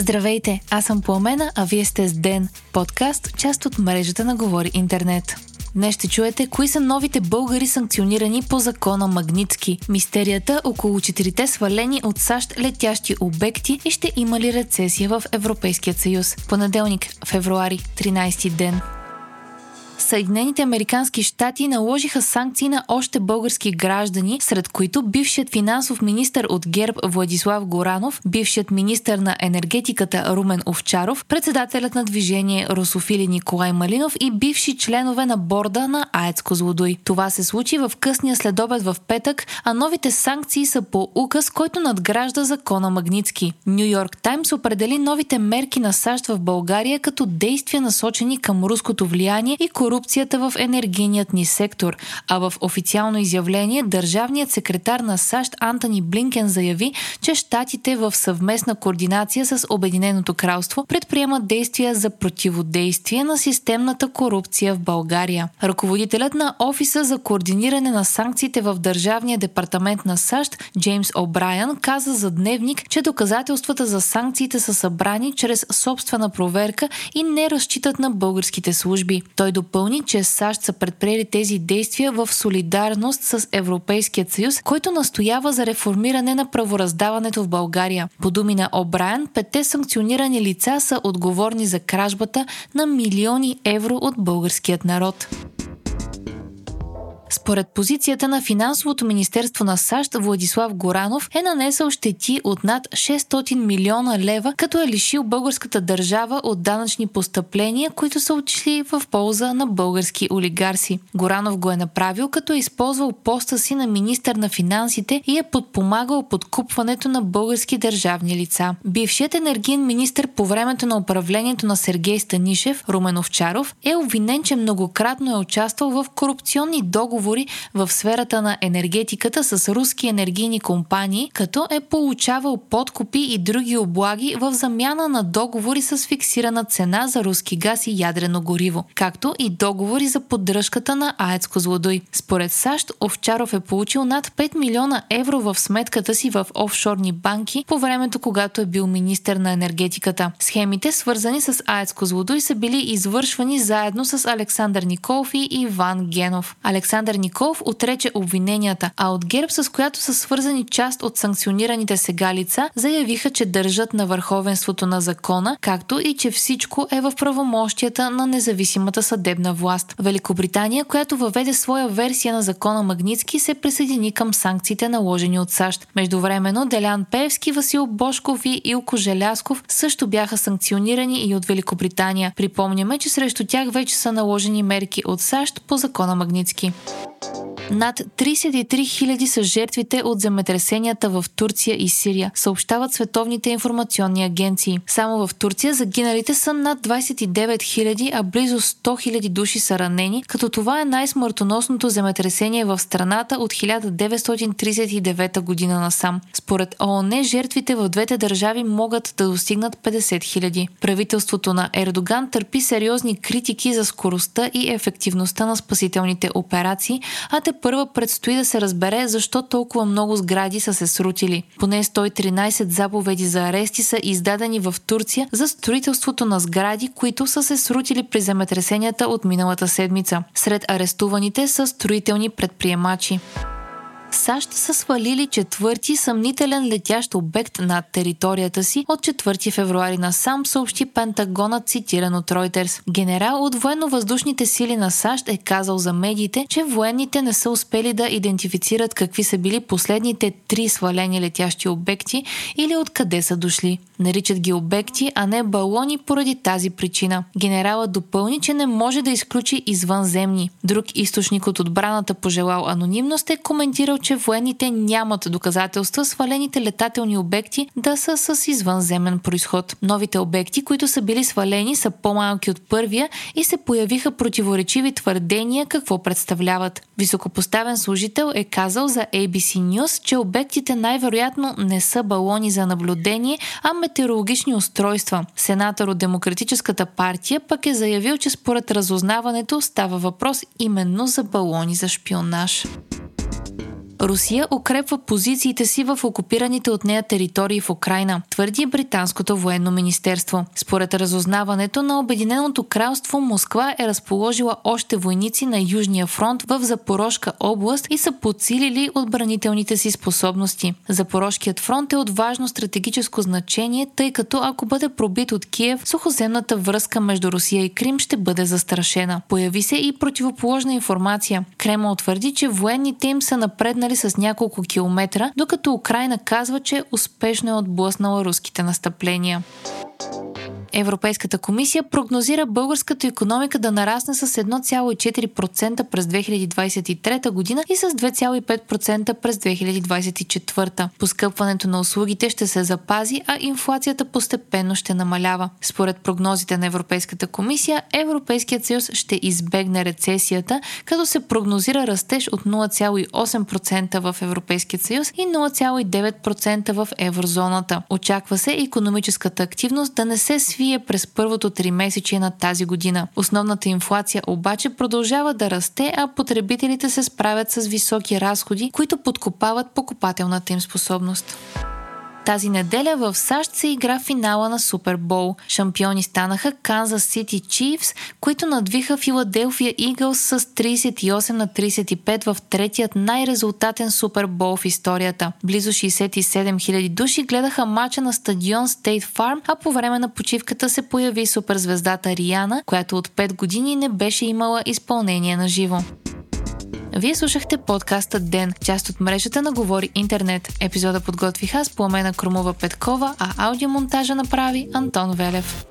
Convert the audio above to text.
Здравейте, аз съм Пламена, а вие сте с Ден, подкаст, част от мрежата на Говори Интернет. Днес ще чуете кои са новите българи санкционирани по закона Магницки, мистерията около четирите свалени от САЩ летящи обекти и ще има ли рецесия в Европейският съюз. Понеделник, февруари, 13 ден. Съединените американски щати наложиха санкции на още български граждани, сред които бившият финансов министр от ГЕРБ Владислав Горанов, бившият министр на енергетиката Румен Овчаров, председателят на движение Русофили Николай Малинов и бивши членове на борда на АЕЦ Козлодой. Това се случи в късния следобед в петък, а новите санкции са по указ, който надгражда закона Магницки. Нью Йорк Таймс определи новите мерки на САЩ в България като действия насочени към руското влияние и корупция корупцията в енергийният ни сектор, а в официално изявление държавният секретар на САЩ Антони Блинкен заяви, че щатите в съвместна координация с Обединеното кралство предприемат действия за противодействие на системната корупция в България. Ръководителят на Офиса за координиране на санкциите в Държавния департамент на САЩ Джеймс О'Брайан каза за Дневник, че доказателствата за санкциите са събрани чрез собствена проверка и не разчитат на българските служби. Той допълни, допълни, че САЩ са предприели тези действия в солидарност с Европейският съюз, който настоява за реформиране на правораздаването в България. По думи на О'Брайан, петте санкционирани лица са отговорни за кражбата на милиони евро от българският народ. Според позицията на финансовото министерство на САЩ, Владислав Горанов е нанесъл щети от над 600 милиона лева, като е лишил българската държава от данъчни постъпления, които са отишли в полза на български олигарси. Горанов го е направил, като е използвал поста си на министър на финансите и е подпомагал подкупването на български държавни лица. Бившият енергиен министр по времето на управлението на Сергей Станишев, Румен Овчаров, е обвинен, че многократно е участвал в корупционни договори договори в сферата на енергетиката с руски енергийни компании, като е получавал подкупи и други облаги в замяна на договори с фиксирана цена за руски газ и ядрено гориво, както и договори за поддръжката на АЕЦ Козлодой. Според САЩ, Овчаров е получил над 5 милиона евро в сметката си в офшорни банки по времето, когато е бил министър на енергетиката. Схемите, свързани с АЕЦ Козлодой, са били извършвани заедно с Александър Николов и Иван Генов. Александър Александър Николов отрече обвиненията, а от ГЕРБ, с която са свързани част от санкционираните сега лица, заявиха, че държат на върховенството на закона, както и че всичко е в правомощията на независимата съдебна власт. Великобритания, която въведе своя версия на закона Магницки, се присъедини към санкциите наложени от САЩ. Междувременно Делян Певски, Васил Бошков и Илко Желясков също бяха санкционирани и от Великобритания. Припомняме, че срещу тях вече са наложени мерки от САЩ по закона Магницки. thank you Над 33 000 са жертвите от земетресенията в Турция и Сирия, съобщават световните информационни агенции. Само в Турция загиналите са над 29 000, а близо 100 000 души са ранени, като това е най-смъртоносното земетресение в страната от 1939 година насам. Според ООН, жертвите в двете държави могат да достигнат 50 000. Правителството на Ердоган търпи сериозни критики за скоростта и ефективността на спасителните операции, а те първа предстои да се разбере защо толкова много сгради са се срутили. Поне 113 заповеди за арести са издадени в Турция за строителството на сгради, които са се срутили при земетресенията от миналата седмица. Сред арестуваните са строителни предприемачи. САЩ са свалили четвърти съмнителен летящ обект над територията си от 4 февруари на сам съобщи Пентагонът, цитиран от Reuters. Генерал от военно-въздушните сили на САЩ е казал за медиите, че военните не са успели да идентифицират какви са били последните три свалени летящи обекти или откъде са дошли. Наричат ги обекти, а не балони поради тази причина. Генералът допълни, че не може да изключи извънземни. Друг източник от отбраната пожелал анонимност е коментирал, че военните нямат доказателства свалените летателни обекти да са с извънземен происход. Новите обекти, които са били свалени, са по-малки от първия и се появиха противоречиви твърдения какво представляват. Високопоставен служител е казал за ABC News, че обектите най-вероятно не са балони за наблюдение, а метеорологични устройства. Сенатор от Демократическата партия пък е заявил, че според разузнаването става въпрос именно за балони за шпионаж. Русия укрепва позициите си в окупираните от нея територии в Украина, твърди британското военно министерство. Според разузнаването на Обединеното кралство, Москва е разположила още войници на Южния фронт в Запорожка област и са подсилили отбранителните си способности. Запорожкият фронт е от важно стратегическо значение, тъй като ако бъде пробит от Киев, сухоземната връзка между Русия и Крим ще бъде застрашена. Появи се и противоположна информация. Кремъл твърди, че военните им са напреднали с няколко километра, докато Украина казва, че успешно е отблъснала руските настъпления. Европейската комисия прогнозира българската економика да нарасне с 1,4% през 2023 година и с 2,5% през 2024. Поскъпването на услугите ще се запази, а инфлацията постепенно ще намалява. Според прогнозите на Европейската комисия, Европейският съюз ще избегне рецесията, като се прогнозира растеж от 0,8% в Европейския съюз и 0,9% в еврозоната. Очаква се економическата активност да не се свие свие през първото три месече на тази година. Основната инфлация обаче продължава да расте, а потребителите се справят с високи разходи, които подкопават покупателната им способност. Тази неделя в САЩ се игра финала на Супербол. Шампиони станаха Канзас Сити Чифс, които надвиха Филаделфия Игълс с 38 на 35 в третият най-резултатен Супербол в историята. Близо 67 000 души гледаха мача на стадион State Farm, а по време на почивката се появи суперзвездата Риана, която от 5 години не беше имала изпълнение на живо. Вие слушахте подкаста Ден, част от мрежата на Говори Интернет. Епизода подготвих аз Пламена Кромова Петкова, а аудиомонтажа направи Антон Велев.